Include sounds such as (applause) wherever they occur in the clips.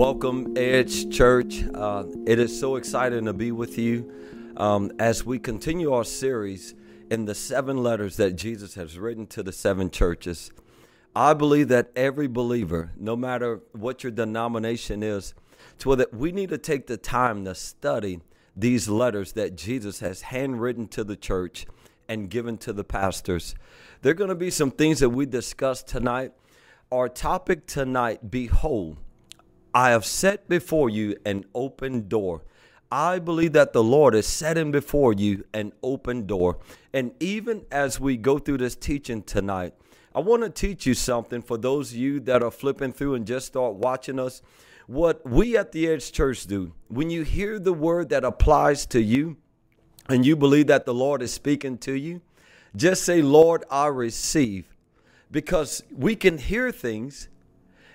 Welcome, Edge Church. Uh, it is so exciting to be with you um, as we continue our series in the seven letters that Jesus has written to the seven churches. I believe that every believer, no matter what your denomination is, to that we need to take the time to study these letters that Jesus has handwritten to the church and given to the pastors. There are going to be some things that we discuss tonight. Our topic tonight, behold, I have set before you an open door. I believe that the Lord is setting before you an open door. And even as we go through this teaching tonight, I want to teach you something for those of you that are flipping through and just start watching us. What we at the Edge Church do, when you hear the word that applies to you and you believe that the Lord is speaking to you, just say, Lord, I receive. Because we can hear things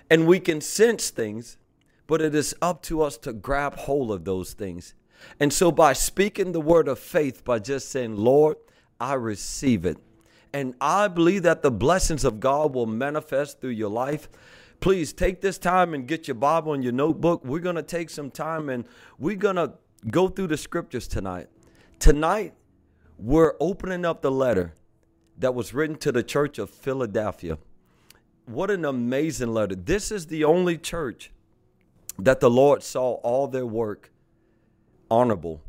and we can sense things, but it is up to us to grab hold of those things. And so, by speaking the word of faith, by just saying, Lord, I receive it. And I believe that the blessings of God will manifest through your life. Please take this time and get your Bible and your notebook. We're going to take some time and we're going to go through the scriptures tonight. Tonight, we're opening up the letter that was written to the church of Philadelphia. What an amazing letter. This is the only church that the Lord saw all their work honorable.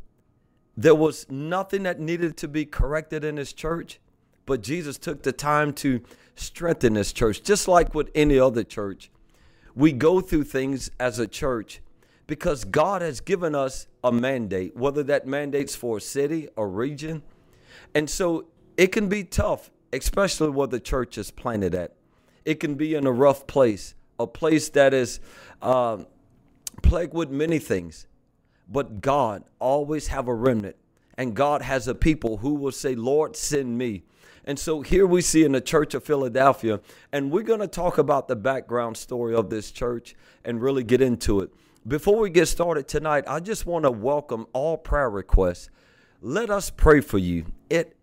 There was nothing that needed to be corrected in his church, but Jesus took the time to strengthen his church, just like with any other church. We go through things as a church because God has given us a mandate, whether that mandate's for a city or region. And so it can be tough, especially where the church is planted at. It can be in a rough place, a place that is uh, plagued with many things, but God always have a remnant, and God has a people who will say, "Lord, send me." And so here we see in the church of Philadelphia, and we're going to talk about the background story of this church and really get into it. Before we get started tonight, I just want to welcome all prayer requests. Let us pray for you. It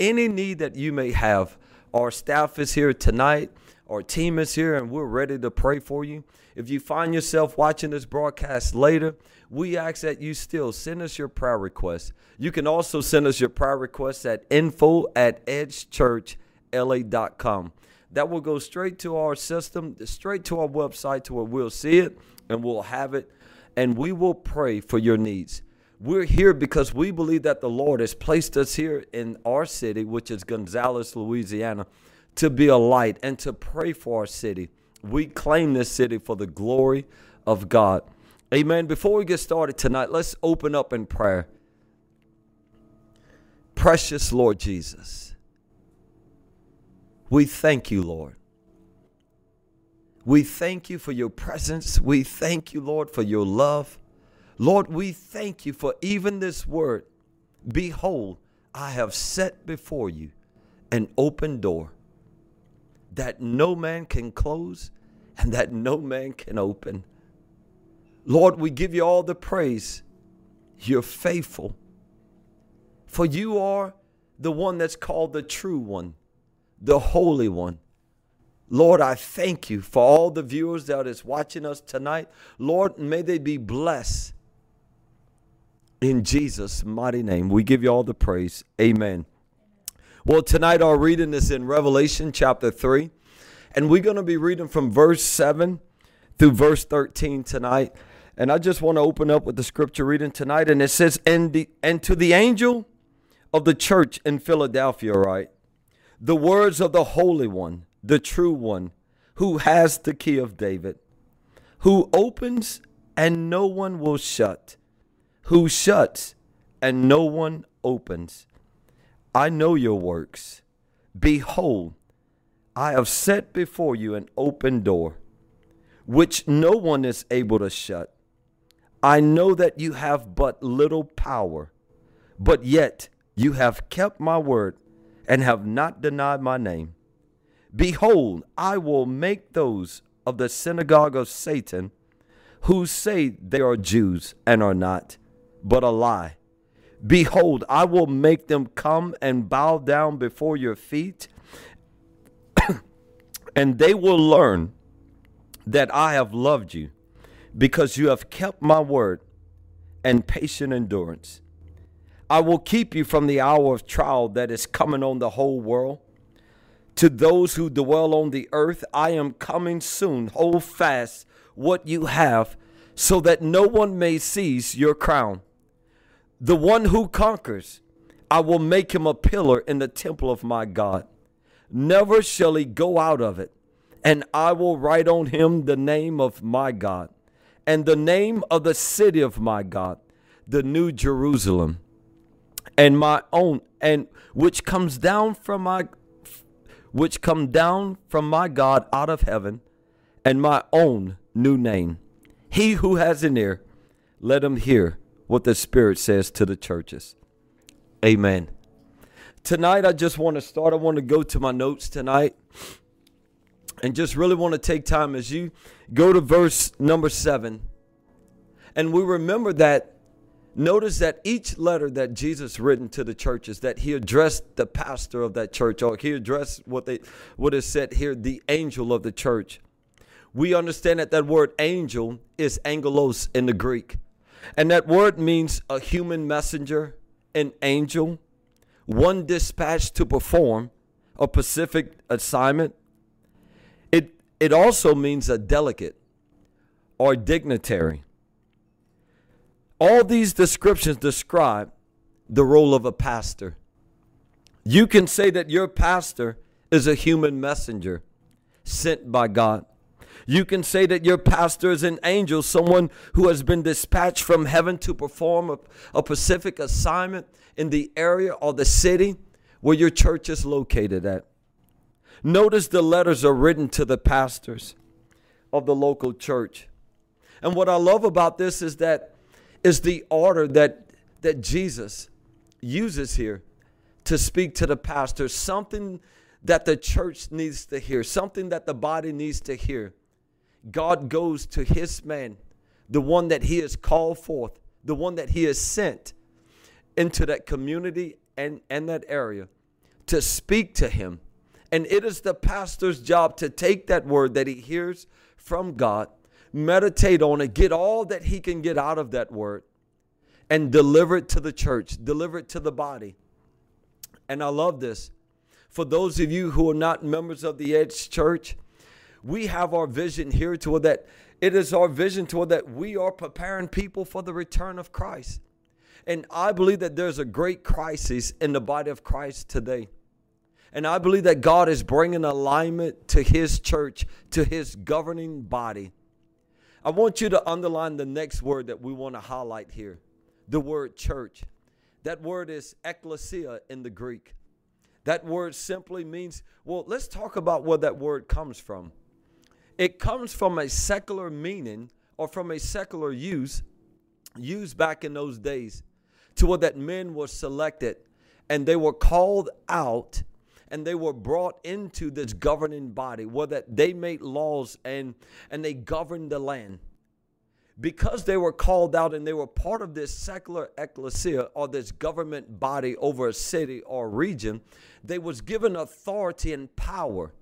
any need that you may have, our staff is here tonight. Our team is here and we're ready to pray for you. If you find yourself watching this broadcast later, we ask that you still send us your prayer requests. You can also send us your prayer requests at info at edgechurchla.com. That will go straight to our system, straight to our website to where we'll see it and we'll have it and we will pray for your needs. We're here because we believe that the Lord has placed us here in our city, which is Gonzales, Louisiana to be a light and to pray for our city. We claim this city for the glory of God. Amen. Before we get started tonight, let's open up in prayer. Precious Lord Jesus, we thank you, Lord. We thank you for your presence. We thank you, Lord, for your love. Lord, we thank you for even this word. Behold, I have set before you an open door that no man can close and that no man can open. Lord, we give you all the praise. You're faithful. For you are the one that's called the true one, the holy one. Lord, I thank you for all the viewers that is watching us tonight. Lord, may they be blessed. In Jesus' mighty name, we give you all the praise. Amen. Well, tonight our reading is in Revelation chapter 3, and we're going to be reading from verse 7 through verse 13 tonight. And I just want to open up with the scripture reading tonight, and it says, And, the, and to the angel of the church in Philadelphia, right? The words of the Holy One, the true one, who has the key of David, who opens and no one will shut, who shuts and no one opens. I know your works. Behold, I have set before you an open door, which no one is able to shut. I know that you have but little power, but yet you have kept my word and have not denied my name. Behold, I will make those of the synagogue of Satan who say they are Jews and are not, but a lie Behold, I will make them come and bow down before your feet (coughs) and they will learn that I have loved you because you have kept my word and patient endurance. I will keep you from the hour of trial that is coming on the whole world. To those who dwell on the earth, I am coming soon. Hold fast what you have, so that no one may seize your crown. The one who conquers, I will make him a pillar in the temple of my God. Never shall he go out of it. And I will write on him the name of my God and the name of the city of my God, the new Jerusalem, and my own, and which comes down from my which come down from my God out of heaven, and my own new name. He who has an ear, let him hear what the Spirit says to the churches. Amen. Tonight, I just want to start. I want to go to my notes tonight and just really want to take time as you go to verse number seven. And we remember that, notice that each letter that Jesus written to the churches, that he addressed the pastor of that church, or he addressed what they what is said here, the angel of the church. We understand that that word angel is angelos in the Greek. And that word means a human messenger, an angel, one dispatched to perform a specific assignment. It, it also means a delegate or dignitary. All these descriptions describe the role of a pastor. You can say that your pastor is a human messenger sent by God. You can say that your pastor is an angel, someone who has been dispatched from heaven to perform a, a specific assignment in the area or the city where your church is located at. Notice the letters are written to the pastors of the local church. And what I love about this is that is the order that that Jesus uses here to speak to the pastor, something that the church needs to hear, something that the body needs to hear. God goes to his man, the one that he has called forth, the one that he has sent into that community and, and that area to speak to him. And it is the pastor's job to take that word that he hears from God, meditate on it, get all that he can get out of that word, and deliver it to the church, deliver it to the body. And I love this. For those of you who are not members of the Edge Church, we have our vision here to that it is our vision toward that we are preparing people for the return of Christ. And I believe that there's a great crisis in the body of Christ today. And I believe that God is bringing alignment to his church, to his governing body. I want you to underline the next word that we want to highlight here the word church. That word is ecclesia in the Greek. That word simply means, well, let's talk about where that word comes from. It comes from a secular meaning or from a secular use used back in those days to where that men were selected and they were called out and they were brought into this governing body where that they made laws and and they governed the land because they were called out and they were part of this secular ecclesia or this government body over a city or region they was given authority and power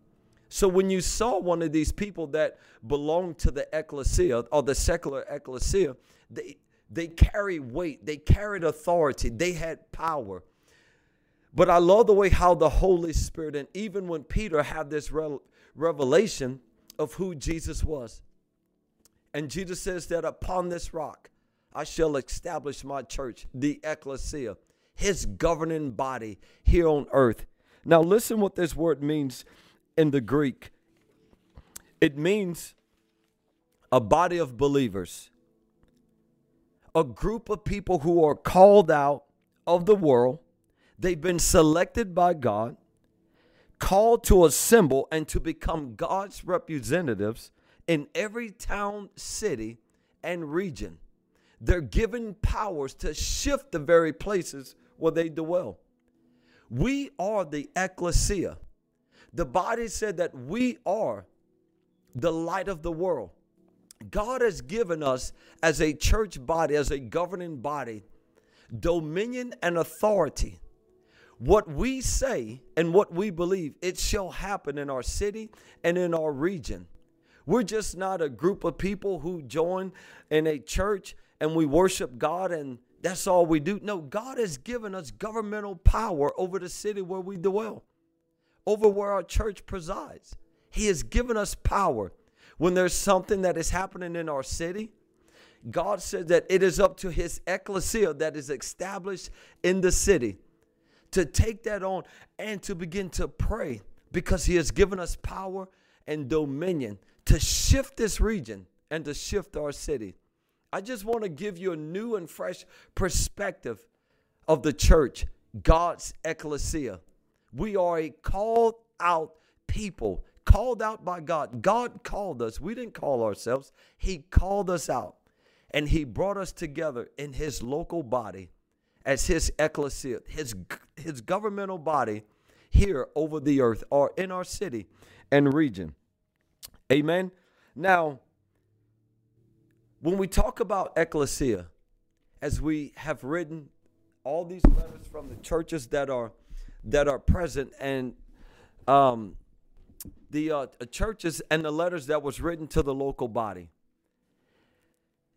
so when you saw one of these people that belonged to the ecclesia or the secular ecclesia, they they carried weight, they carried authority, they had power. But I love the way how the Holy Spirit, and even when Peter had this re- revelation of who Jesus was, and Jesus says that upon this rock I shall establish my church, the ecclesia, his governing body here on earth. Now, listen what this word means in the Greek, it means a body of believers, a group of people who are called out of the world. They've been selected by God, called to assemble and to become God's representatives in every town, city, and region. They're given powers to shift the very places where they dwell. We are the ecclesia. The body said that we are the light of the world. God has given us as a church body, as a governing body, dominion and authority. What we say and what we believe, it shall happen in our city and in our region. We're just not a group of people who join in a church and we worship God and that's all we do. No, God has given us governmental power over the city where we dwell, over where our church presides. He has given us power. When there's something that is happening in our city, God said that it is up to his ecclesia that is established in the city to take that on and to begin to pray because he has given us power and dominion to shift this region and to shift our city. I just want to give you a new and fresh perspective of the church, God's ecclesia. We are a called out people, called out by God. God called us. We didn't call ourselves, He called us out. And He brought us together in His local body as His ecclesia, His, his governmental body here over the earth or in our city and region. Amen. Now, when we talk about ecclesia, as we have written all these letters from the churches that are that are present and um, the uh, churches and the letters that was written to the local body.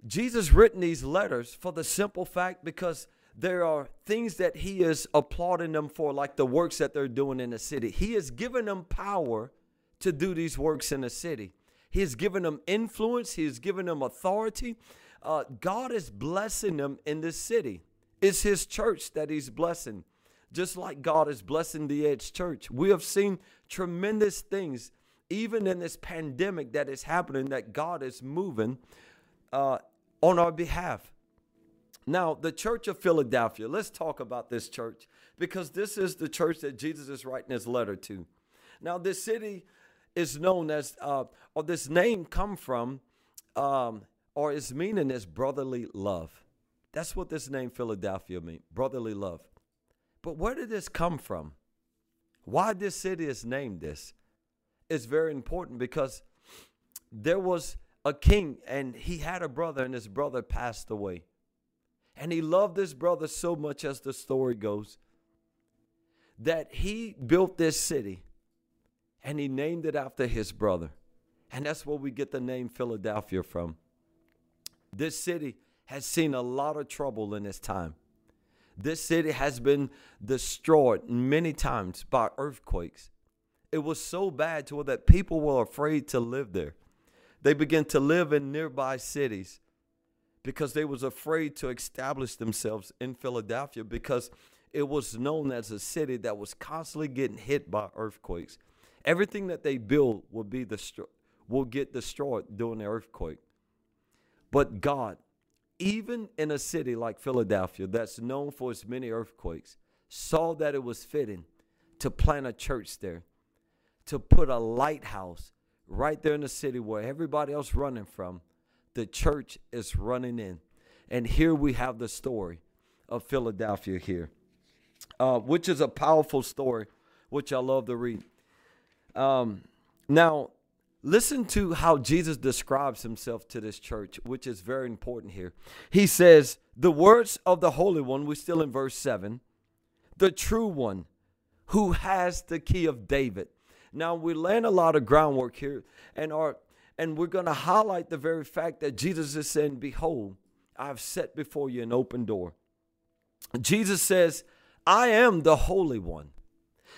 Jesus written these letters for the simple fact because there are things that he is applauding them for, like the works that they're doing in the city. He has given them power to do these works in the city. He has given them influence, He has given them authority. Uh, God is blessing them in this city. It's His church that He's blessing, just like God is blessing the Edge Church. We have seen tremendous things, even in this pandemic that is happening, that God is moving uh, on our behalf. Now, the church of Philadelphia, let's talk about this church because this is the church that Jesus is writing his letter to. Now, this city is known as, uh, or this name come from, um, or its meaning is brotherly love. That's what this name Philadelphia means, brotherly love. But where did this come from? Why this city is named this? It's very important because there was a king and he had a brother and his brother passed away. And he loved his brother so much as the story goes that he built this city and he named it after his brother. And that's where we get the name Philadelphia from. This city has seen a lot of trouble in its time. This city has been destroyed many times by earthquakes. It was so bad to where that people were afraid to live there. They began to live in nearby cities because they was afraid to establish themselves in Philadelphia because it was known as a city that was constantly getting hit by earthquakes. Everything that they build will be destroyed, will get destroyed during the earthquake. But God, even in a city like Philadelphia that's known for its many earthquakes, saw that it was fitting to plant a church there, to put a lighthouse right there in the city where everybody else running from, the church is running in. And here we have the story of Philadelphia here, uh, which is a powerful story, which I love to read. Um, now, listen to how Jesus describes himself to this church, which is very important here. He says, The words of the Holy One, we're still in verse 7, the true one who has the key of David. Now, we laying a lot of groundwork here, and, our, and we're going to highlight the very fact that Jesus is saying, Behold, I've set before you an open door. Jesus says, I am the Holy One.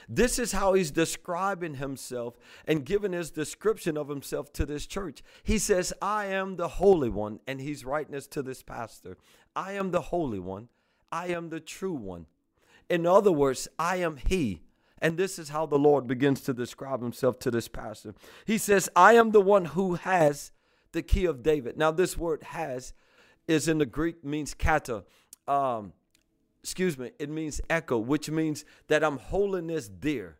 This is how he's describing himself and giving his description of himself to this church. He says, I am the Holy One. And he's writing this to this pastor I am the Holy One. I am the true one. In other words, I am He. And this is how the Lord begins to describe himself to this pastor. He says, I am the one who has the key of David. Now, this word has is in the Greek means kata. Um, excuse me, it means echo, which means that I'm holding this dear.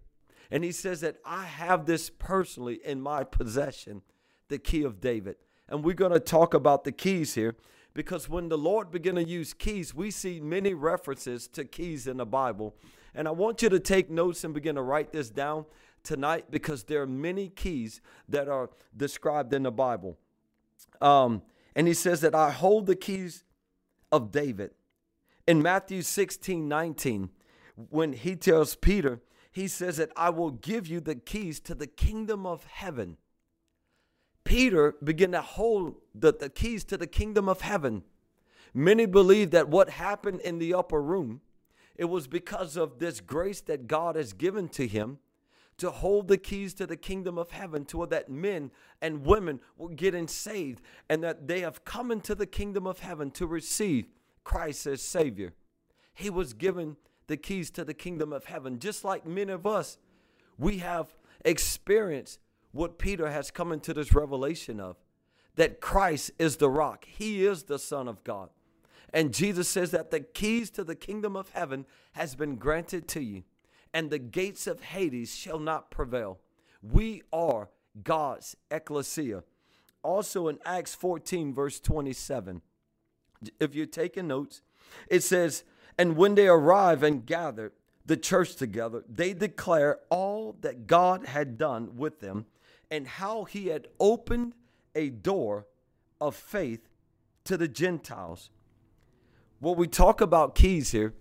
And he says that I have this personally in my possession, the key of David. And we're going to talk about the keys here because when the Lord began to use keys, we see many references to keys in the Bible. And I want you to take notes and begin to write this down tonight because there are many keys that are described in the Bible. Um, and he says that I hold the keys of David in Matthew 16 19, when he tells Peter, he says that I will give you the keys to the kingdom of heaven. Peter began to hold the, the keys to the kingdom of heaven. Many believe that what happened in the upper room, it was because of this grace that God has given to him to hold the keys to the kingdom of heaven to that men and women were getting saved and that they have come into the kingdom of heaven to receive Christ as Savior. He was given the keys to the kingdom of heaven. Just like many of us, we have experienced what Peter has come into this revelation of that Christ is the rock, He is the Son of God. And Jesus says that the keys to the kingdom of heaven has been granted to you, and the gates of Hades shall not prevail. We are God's ecclesia. Also in Acts 14, verse 27, if you're taking notes, it says, And when they arrive and gather the church together, they declare all that God had done with them and how he had opened a door of faith to the Gentiles. When we talk about keys here,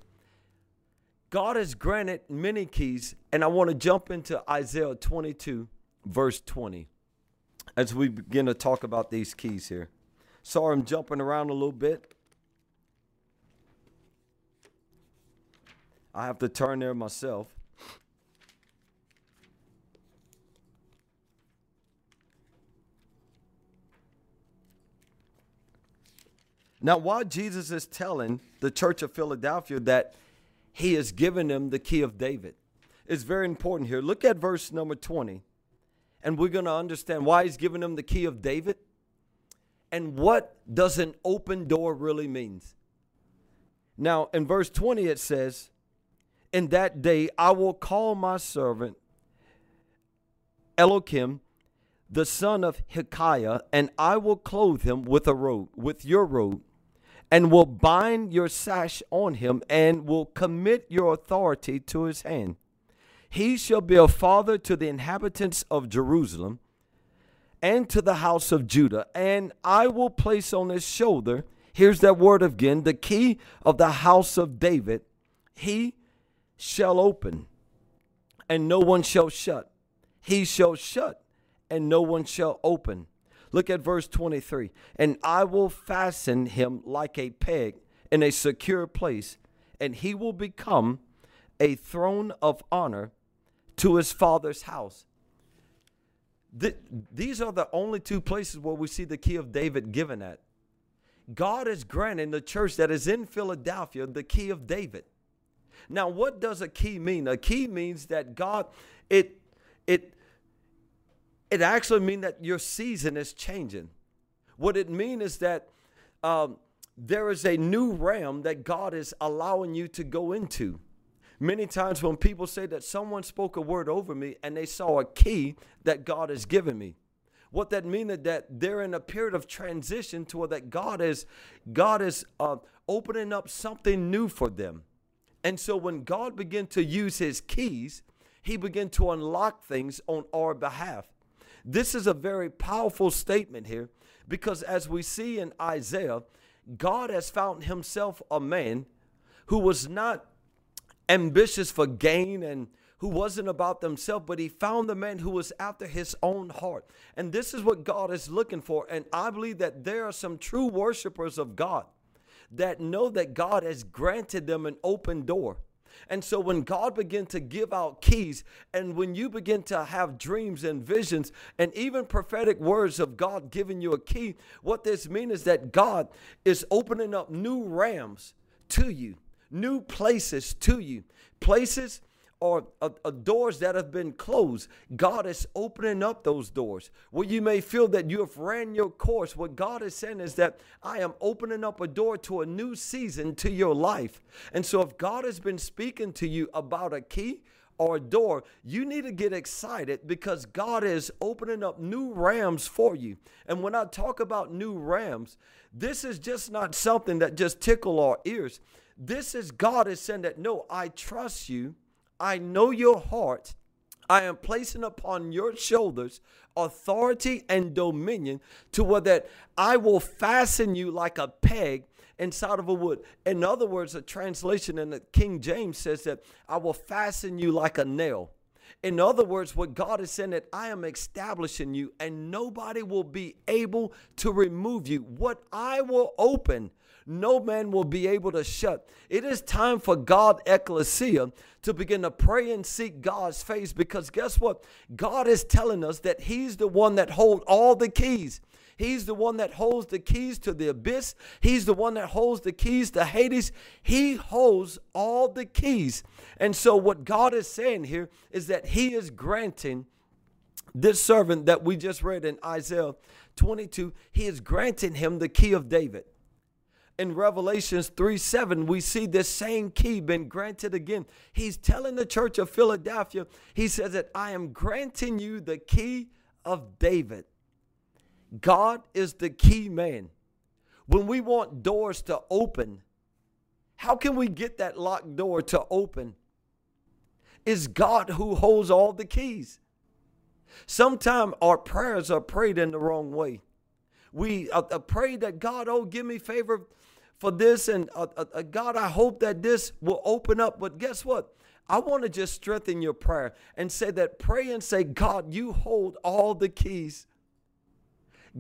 God has granted many keys, and I want to jump into Isaiah 22, verse 20, as we begin to talk about these keys here. Sorry, I'm jumping around a little bit. I have to turn there myself. Now, while Jesus is telling the church of Philadelphia that he has given them the key of David, it's very important here. Look at verse number 20, and we're going to understand why he's giving them the key of David and what does an open door really means. Now, in verse 20, it says, In that day I will call my servant Eliakim, the son of Hilkiah, and I will clothe him with a robe, with your robe, and will bind your sash on him and will commit your authority to his hand. He shall be a father to the inhabitants of Jerusalem and to the house of Judah, and I will place on his shoulder, here's that word again, the key of the house of David. He shall open, and no one shall shut. He shall shut, and no one shall open. Look at verse 23. And I will fasten him like a peg in a secure place, and he will become a throne of honor to his father's house. Th- these are the only two places where we see the key of David given at. God is granting the church that is in Philadelphia the key of David. Now, what does a key mean? A key means that God, it, it, it actually means that your season is changing. What it means is that um, there is a new realm that God is allowing you to go into. Many times when people say that someone spoke a word over me and they saw a key that God has given me, what that means is that they're in a period of transition to where that God is God is uh, opening up something new for them. And so when God began to use his keys, he began to unlock things on our behalf. This is a very powerful statement here because as we see in Isaiah, God has found himself a man who was not ambitious for gain and who wasn't about themselves, but he found the man who was after his own heart. And this is what God is looking for. And I believe that there are some true worshipers of God that know that God has granted them an open door. And so when God began to give out keys, and when you begin to have dreams and visions, and even prophetic words of God giving you a key, what this means is that God is opening up new realms to you, new places to you, places or uh, uh, doors that have been closed, God is opening up those doors. Where you may feel that you have ran your course, what God is saying is that I am opening up a door to a new season to your life. And so, if God has been speaking to you about a key, or a door, you need to get excited because God is opening up new rams for you. And when I talk about new rams, this is just not something that just tickle our ears. This is God is saying that no, I trust you I know your heart. I am placing upon your shoulders authority and dominion to where that I will fasten you like a peg inside of a wood. In other words, a translation in the King James says that I will fasten you like a nail. In other words, what God is saying that I am establishing you and nobody will be able to remove you. What I will open, no man will be able to shut. It is time for God, ecclesia, to begin to pray and seek God's face because guess what? God is telling us that He's the one that holds all the keys. He's the one that holds the keys to the abyss. He's the one that holds the keys to Hades. He holds all the keys. And so, what God is saying here is that He is granting this servant that we just read in Isaiah 22, He is granting him the key of David. In Revelations 3 7, we see this same key been granted again. He's telling the church of Philadelphia, He says that I am granting you the key of David. God is the key man. When we want doors to open, how can we get that locked door to open? It's God who holds all the keys. Sometimes our prayers are prayed in the wrong way. We uh, uh, pray that God, oh, give me favor for this, and uh, uh, uh God, I hope that this will open up. But guess what? I want to just strengthen your prayer and say that pray and say, God, you hold all the keys.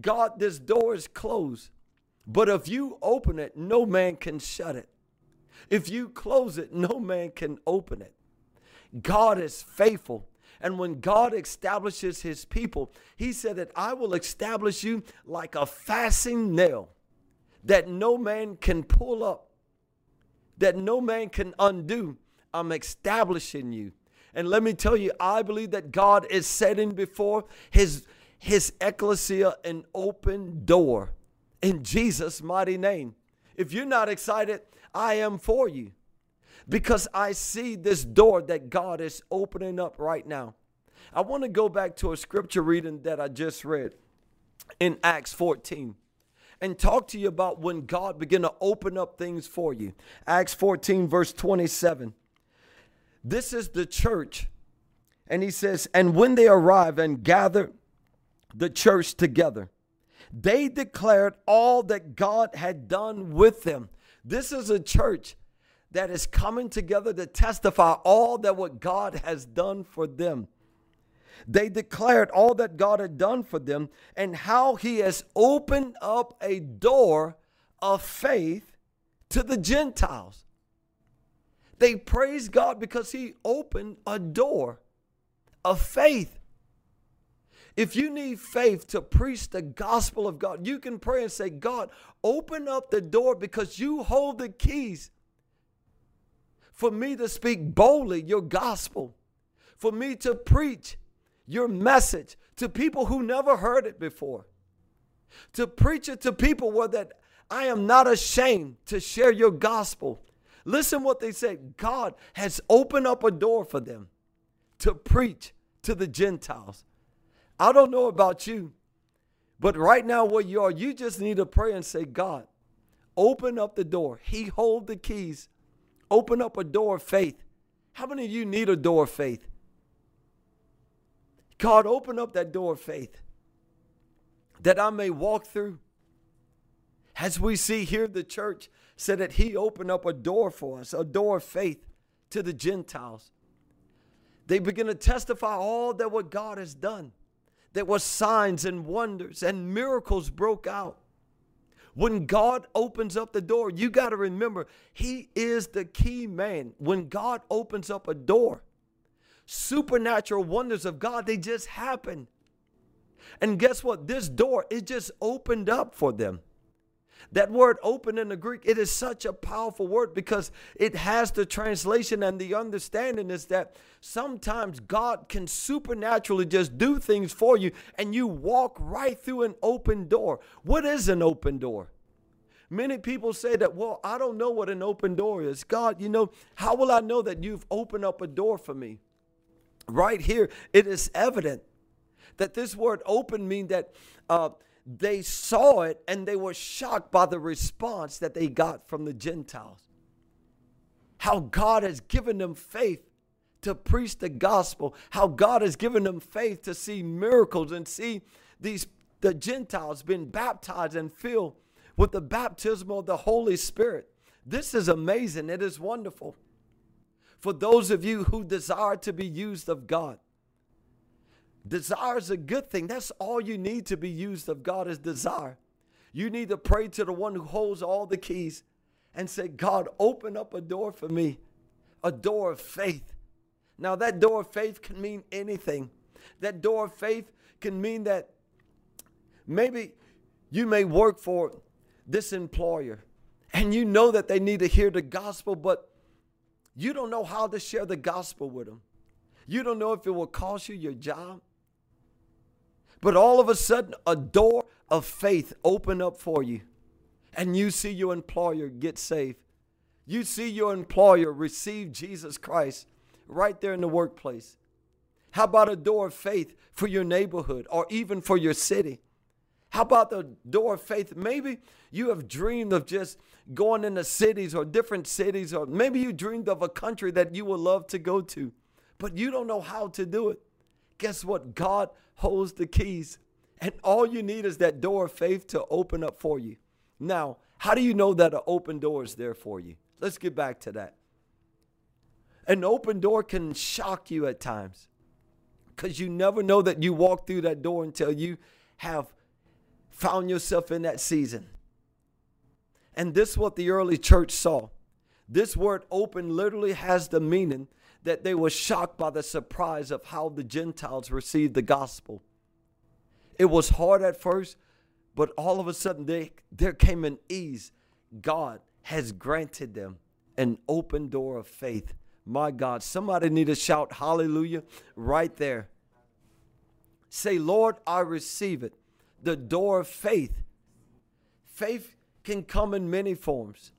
God, this door is closed. But if you open it, no man can shut it. If you close it, no man can open it. God is faithful. And when God establishes his people, he said that I will establish you like a fastened nail that no man can pull up, that no man can undo. I'm establishing you. And let me tell you, I believe that God is setting before his his ecclesia an open door in Jesus' mighty name. If you're not excited, I am for you because I see this door that God is opening up right now. I want to go back to a scripture reading that I just read in Acts 14 and talk to you about when God began to open up things for you. Acts 14, verse 27. This is the church. And he says, And when they arrived and gathered the church together. They declared all that God had done with them. This is a church that is coming together to testify all that what God has done for them. They declared all that God had done for them and how he has opened up a door of faith to the Gentiles. They praised God because he opened a door of faith if you need faith to preach the gospel of God, you can pray and say, God, open up the door because you hold the keys for me to speak boldly your gospel, for me to preach your message to people who never heard it before, to preach it to people where that I am not ashamed to share your gospel. Listen what they say. God has opened up a door for them to preach to the Gentiles. I don't know about you, but right now where you are, you just need to pray and say, God, open up the door. He hold the keys. Open up a door of faith. How many of you need a door of faith? God, open up that door of faith that I may walk through. As we see here, the church said that He opened up a door for us, a door of faith to the Gentiles. They begin to testify all that what God has done there were signs and wonders and miracles broke out. When God opens up the door, you got to remember, He is the key man. When God opens up a door, supernatural wonders of God, they just happen. And guess what? This door, it just opened up for them. That word open in the Greek, it is such a powerful word because it has the translation and the understanding is that sometimes God can supernaturally just do things for you and you walk right through an open door. What is an open door? Many people say that, well, I don't know what an open door is. God, you know, how will I know that you've opened up a door for me? Right here, it is evident that this word open means that uh, they saw it and they were shocked by the response that they got from the Gentiles. How God has given them faith to preach the gospel, how God has given them faith to see miracles and see these the Gentiles being baptized and filled with the baptism of the Holy Spirit. This is amazing. It is wonderful. For those of you who desire to be used of God, desire is a good thing. That's all you need to be used of God is desire. You need to pray to the one who holds all the keys and say, God, open up a door for me, a door of faith. Now, that door of faith can mean anything. That door of faith can mean that maybe you may work for this employer and you know that they need to hear the gospel, but you don't know how to share the gospel with them. You don't know if it will cost you your job. But all of a sudden, a door of faith open up for you, and you see your employer get saved. You see your employer receive Jesus Christ right there in the workplace? How about a door of faith for your neighborhood or even for your city? How about the door of faith? Maybe you have dreamed of just going into cities or different cities, or maybe you dreamed of a country that you would love to go to, but you don't know how to do it. Guess what? God holds the keys, and all you need is that door of faith to open up for you. Now, how do you know that an open door is there for you? Let's get back to that. An open door can shock you at times because you never know that you walk through that door until you have found yourself in that season. And this is what the early church saw. This word open literally has the meaning that they were shocked by the surprise of how the Gentiles received the gospel. It was hard at first, but all of a sudden they, there came an ease. God has granted them an open door of faith my God, somebody need to shout hallelujah right there. Say, Lord, I receive it. The door of faith. Faith can come in many forms.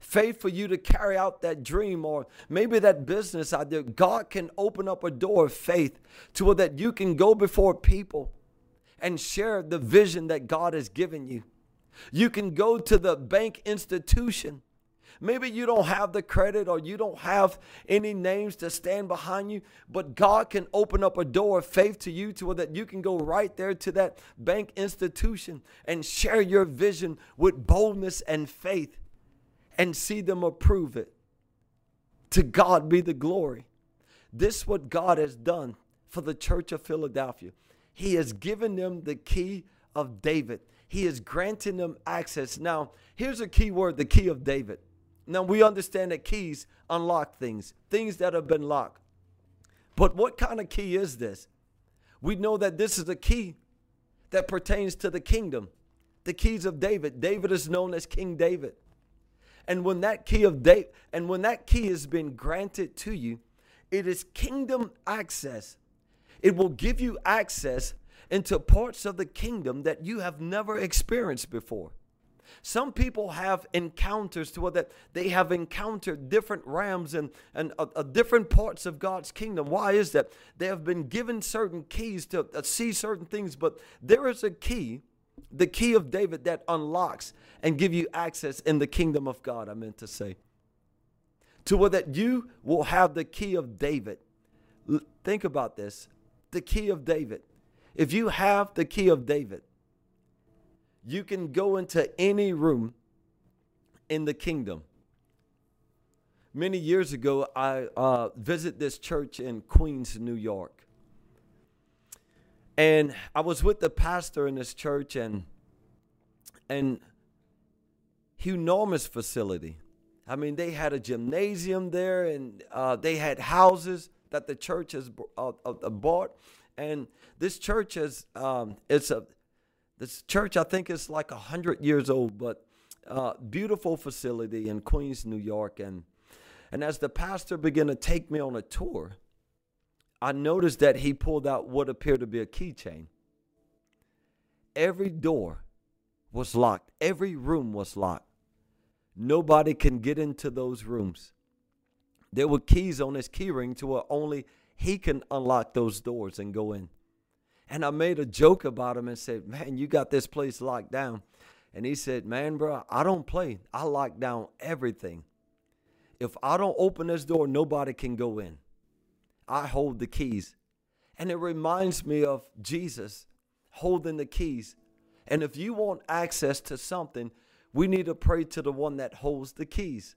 Faith for you to carry out that dream or maybe that business idea. God can open up a door of faith to where that you can go before people and share the vision that God has given you. You can go to the bank institution Maybe you don't have the credit or you don't have any names to stand behind you, but God can open up a door of faith to you to where that you can go right there to that bank institution and share your vision with boldness and faith and see them approve it. To God be the glory. This what God has done for the church of Philadelphia. He has given them the key of David. He is granting them access. Now, here's a key word the key of David. Now we understand that keys unlock things, things that have been locked. But what kind of key is this? We know that this is a key that pertains to the kingdom, the keys of David. David is known as King David. And when that key of David and when that key has been granted to you, it is kingdom access. It will give you access into parts of the kingdom that you have never experienced before. Some people have encounters to what that they have encountered different realms and, and uh, uh, different parts of God's kingdom. Why is that? They have been given certain keys to uh, see certain things, but there is a key, the key of David that unlocks and give you access in the kingdom of God, I meant to say. To what that you will have the key of David. L- think about this. The key of David. If you have the key of David, you can go into any room in the kingdom. Many years ago, I uh, visited this church in Queens, New York. And I was with the pastor in this church and and enormous facility. I mean, they had a gymnasium there, and uh, they had houses that the church has uh, uh, bought. And this church is um, it's a this church, I think, is like 100 years old, but uh, beautiful facility in Queens, New York. And, and as the pastor began to take me on a tour, I noticed that he pulled out what appeared to be a keychain. Every door was locked, every room was locked. Nobody can get into those rooms. There were keys on his keyring to where only he can unlock those doors and go in. And I made a joke about him and said, Man, you got this place locked down. And he said, Man, bro, I don't play. I lock down everything. If I don't open this door, nobody can go in. I hold the keys. And it reminds me of Jesus holding the keys. And if you want access to something, we need to pray to the one that holds the keys.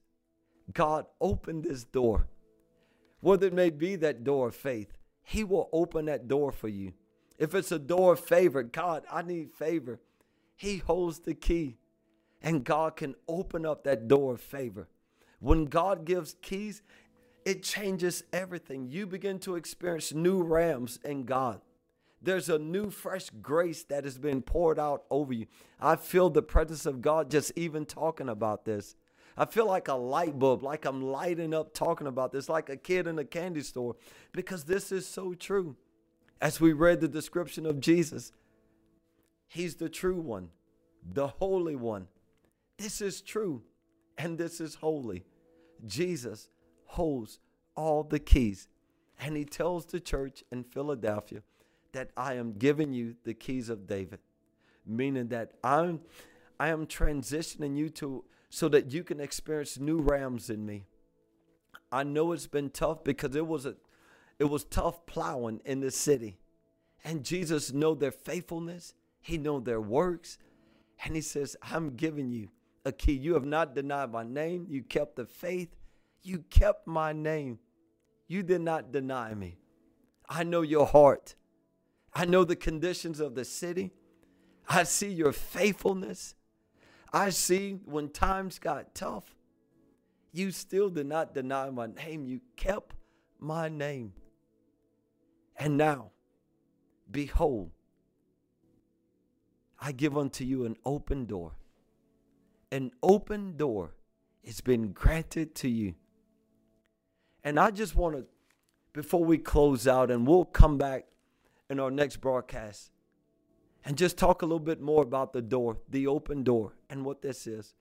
God, open this door. Whether it may be that door of faith, He will open that door for you. If it's a door of favor, God, I need favor. He holds the key, and God can open up that door of favor. When God gives keys, it changes everything. You begin to experience new realms in God. There's a new, fresh grace that has been poured out over you. I feel the presence of God just even talking about this. I feel like a light bulb, like I'm lighting up talking about this, like a kid in a candy store, because this is so true. As we read the description of Jesus, He's the true one, the holy one. This is true, and this is holy. Jesus holds all the keys, and He tells the church in Philadelphia that I am giving you the keys of David, meaning that I'm I am transitioning you to so that you can experience new realms in me. I know it's been tough because it was a it was tough plowing in the city. And Jesus know their faithfulness, he know their works, and he says, "I'm giving you a key. You have not denied my name. You kept the faith. You kept my name. You did not deny me. I know your heart. I know the conditions of the city. I see your faithfulness. I see when times got tough, you still did not deny my name. You kept my name. And now, behold, I give unto you an open door. An open door has been granted to you. And I just want to, before we close out, and we'll come back in our next broadcast and just talk a little bit more about the door, the open door, and what this is.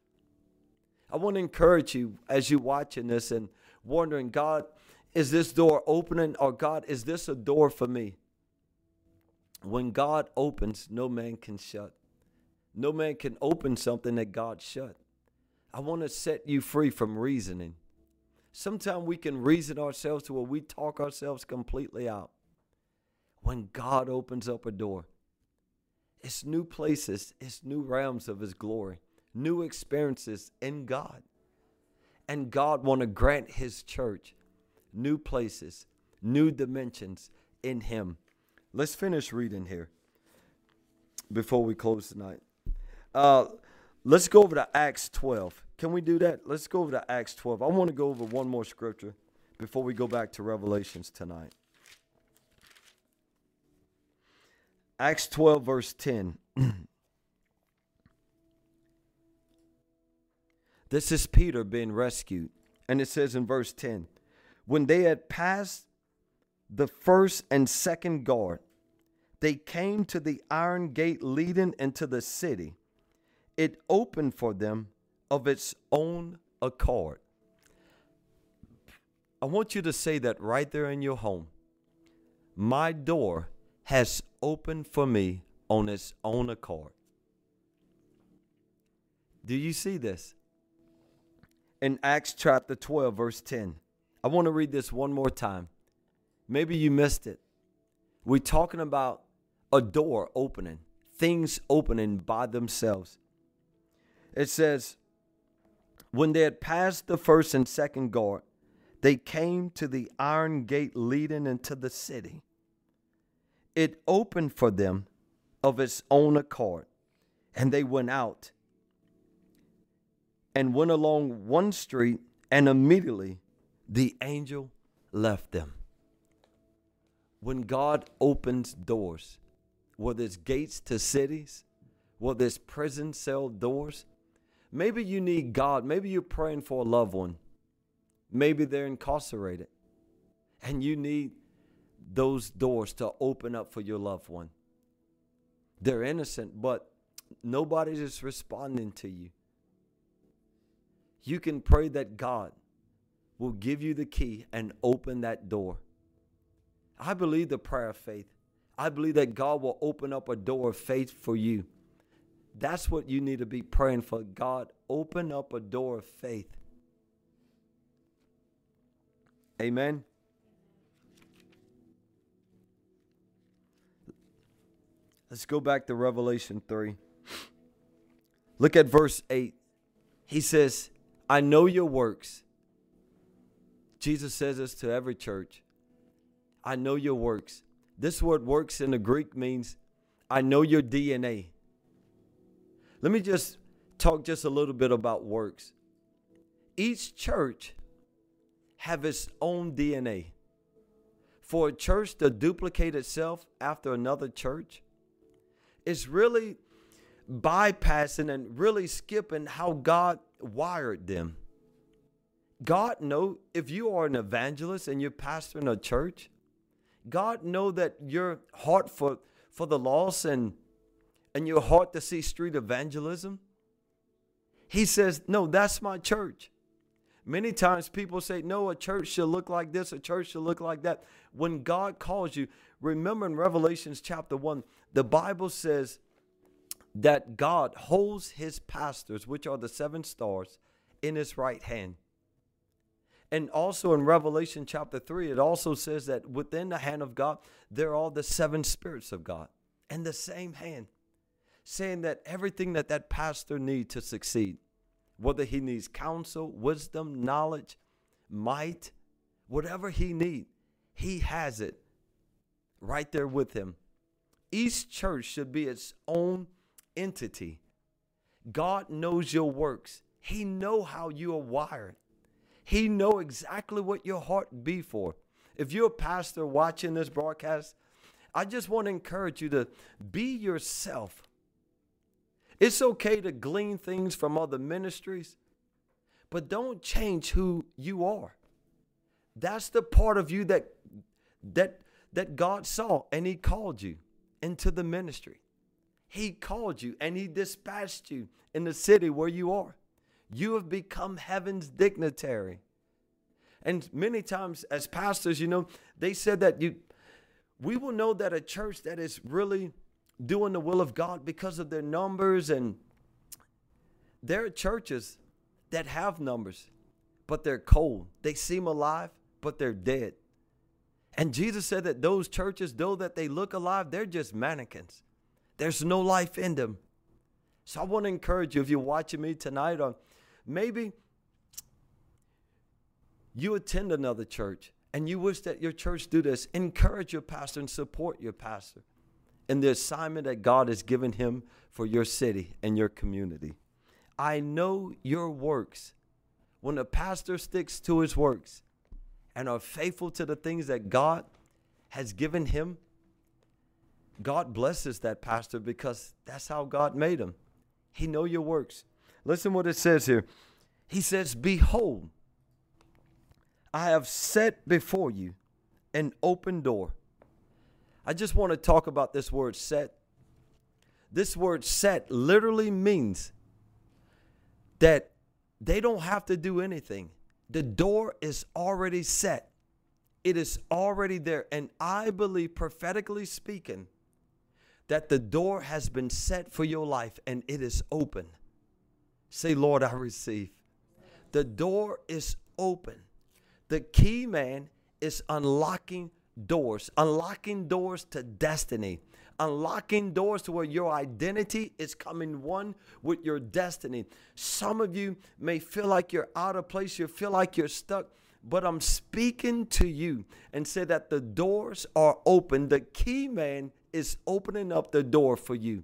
I want to encourage you as you're watching this and wondering, God, is this door opening or God, is this a door for me? When God opens, no man can shut. No man can open something that God shut. I want to set you free from reasoning. Sometimes we can reason ourselves to where we talk ourselves completely out. When God opens up a door, it's new places, it's new realms of His glory, new experiences in God. And God want to grant His church new places, new dimensions in Him. Let's finish reading here before we close tonight. Uh, let's go over to Acts 12. Can we do that? Let's go over to Acts 12. I want to go over one more scripture before we go back to Revelations tonight. Acts 12, verse 10. (clears throat) this is Peter being rescued. And it says in verse 10 when they had passed the first and second guard, they came to the iron gate leading into the city. It opened for them of its own accord. I want you to say that right there in your home. My door has opened for me on its own accord. Do you see this? In Acts chapter 12, verse 10. I want to read this one more time. Maybe you missed it. We're talking about a door opening, things opening by themselves. It says, When they had passed the first and second guard, they came to the iron gate leading into the city. It opened for them of its own accord, and they went out and went along one street, and immediately the angel left them. When God opens doors, whether it's gates to cities, whether it's prison cell doors, maybe you need God. Maybe you're praying for a loved one. Maybe they're incarcerated and you need those doors to open up for your loved one. They're innocent, but nobody's just responding to you. You can pray that God will give you the key and open that door. I believe the prayer of faith. I believe that God will open up a door of faith for you. That's what you need to be praying for. God, open up a door of faith. Amen. Let's go back to Revelation 3. Look at verse 8. He says, I know your works Jesus says this to every church. I know your works. This word works in the Greek means I know your DNA. Let me just talk just a little bit about works. Each church have its own DNA. For a church to duplicate itself after another church, it's really bypassing and really skipping how God wired them. God know if you are an evangelist and you're pastoring a church, God know that your heart for for the lost and and your heart to see street evangelism. He says, "No, that's my church." Many times people say, "No, a church should look like this, a church should look like that." When God calls you, remember in Revelations chapter 1, the Bible says that God holds his pastors, which are the seven stars, in his right hand. And also in Revelation chapter 3, it also says that within the hand of God, there are the seven spirits of God and the same hand, saying that everything that that pastor needs to succeed, whether he needs counsel, wisdom, knowledge, might, whatever he needs, he has it right there with him. Each church should be its own entity. God knows your works. He know how you are wired. He know exactly what your heart be for. If you're a pastor watching this broadcast, I just want to encourage you to be yourself. It's okay to glean things from other ministries, but don't change who you are. That's the part of you that that that God saw and he called you into the ministry. He called you and He dispatched you in the city where you are. You have become heaven's dignitary. And many times, as pastors, you know, they said that you, we will know that a church that is really doing the will of God because of their numbers. And there are churches that have numbers, but they're cold. They seem alive, but they're dead. And Jesus said that those churches, though that they look alive, they're just mannequins. There's no life in them. So I want to encourage you if you're watching me tonight, or maybe you attend another church and you wish that your church do this, encourage your pastor and support your pastor in the assignment that God has given him for your city and your community. I know your works. When a pastor sticks to his works and are faithful to the things that God has given him, God blesses that pastor because that's how God made him. He know your works. Listen what it says here. He says, "Behold, I have set before you an open door." I just want to talk about this word set. This word set literally means that they don't have to do anything. The door is already set. It is already there. And I believe prophetically speaking, that the door has been set for your life and it is open. Say, Lord, I receive. The door is open. The key man is unlocking doors, unlocking doors to destiny, unlocking doors to where your identity is coming one with your destiny. Some of you may feel like you're out of place, you feel like you're stuck, but I'm speaking to you and say that the doors are open. The key man is opening up the door for you.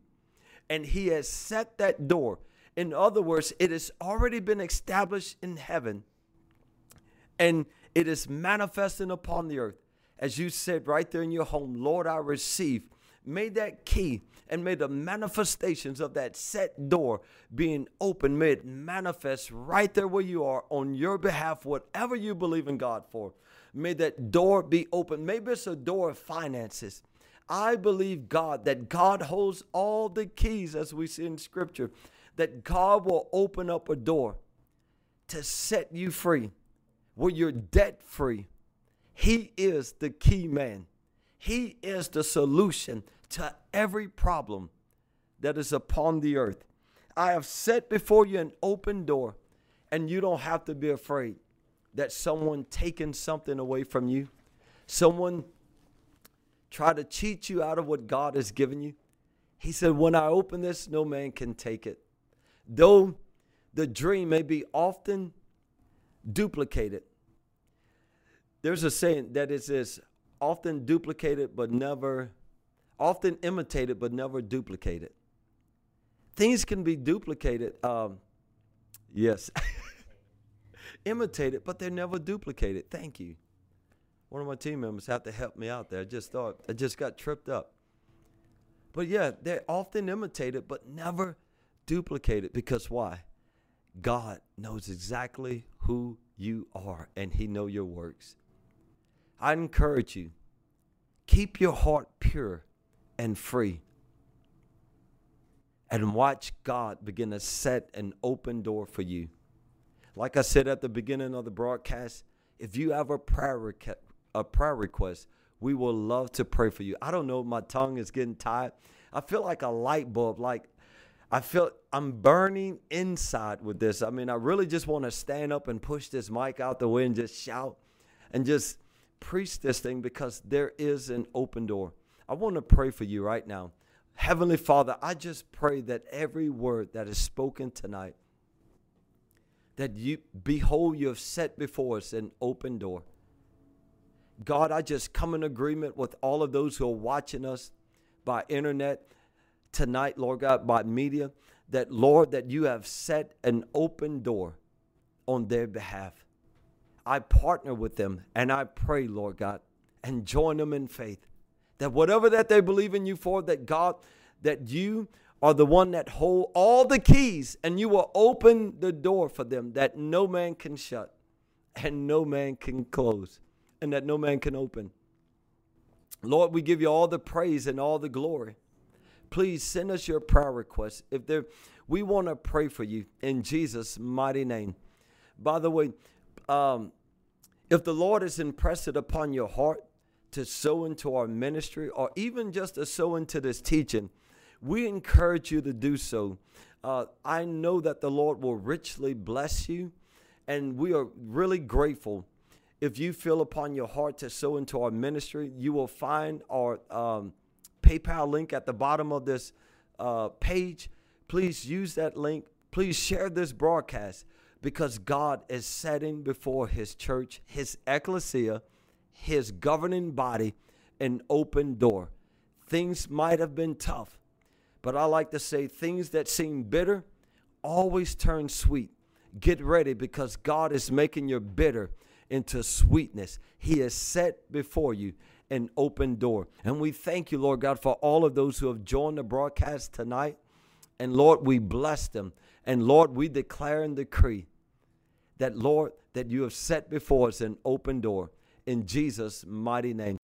And he has set that door. In other words, it has already been established in heaven and it is manifesting upon the earth. As you said right there in your home, Lord, I receive. May that key and may the manifestations of that set door being open, may it manifest right there where you are on your behalf, whatever you believe in God for. May that door be open. Maybe it's a door of finances. I believe God, that God holds all the keys as we see in Scripture, that God will open up a door to set you free where you're debt free. He is the key man, He is the solution to every problem that is upon the earth. I have set before you an open door, and you don't have to be afraid that someone taking something away from you, someone try to cheat you out of what God has given you. He said, When I open this, no man can take it. Though the dream may be often duplicated. There's a saying that it says, often duplicated but never, often imitated but never duplicated. Things can be duplicated. Um, yes. (laughs) imitated, but they're never duplicated. Thank you. One of my team members have to help me out there. I just thought I just got tripped up. But yeah, they're often imitated, but never duplicated. Because why? God knows exactly who you are, and He know your works. I encourage you, keep your heart pure and free. And watch God begin to set an open door for you. Like I said at the beginning of the broadcast, if you have a prayer, request, a prayer request, we will love to pray for you. I don't know, my tongue is getting tired. I feel like a light bulb, like I feel I'm burning inside with this. I mean, I really just want to stand up and push this mic out the way and just shout and just preach this thing because there is an open door. I want to pray for you right now. Heavenly Father, I just pray that every word that is spoken tonight, that you behold, you have set before us an open door. God, I just come in agreement with all of those who are watching us by internet tonight, Lord God, by media, that, Lord, that you have set an open door on their behalf. I partner with them and I pray, Lord God, and join them in faith that whatever that they believe in you for, that God, that you are the one that hold all the keys and you will open the door for them that no man can shut and no man can close and that no man can open. Lord, we give you all the praise and all the glory. Please send us your prayer requests. If there, we want to pray for you in Jesus' mighty name. By the way, um, if the Lord has impressed it upon your heart to sow into our ministry or even just to sow into this teaching, we encourage you to do so. Uh, I know that the Lord will richly bless you, and we are really grateful if you feel upon your heart to sow into our ministry, you will find our um, PayPal link at the bottom of this uh, page. Please use that link. Please share this broadcast because God is setting before His church, His ecclesia, His governing body, an open door. Things might have been tough, but I like to say things that seem bitter always turn sweet. Get ready because God is making your bitter into sweetness. He has set before you an open door. And we thank you, Lord God, for all of those who have joined the broadcast tonight. And Lord, we bless them. And Lord, we declare and decree that, Lord, that you have set before us an open door in Jesus' mighty name.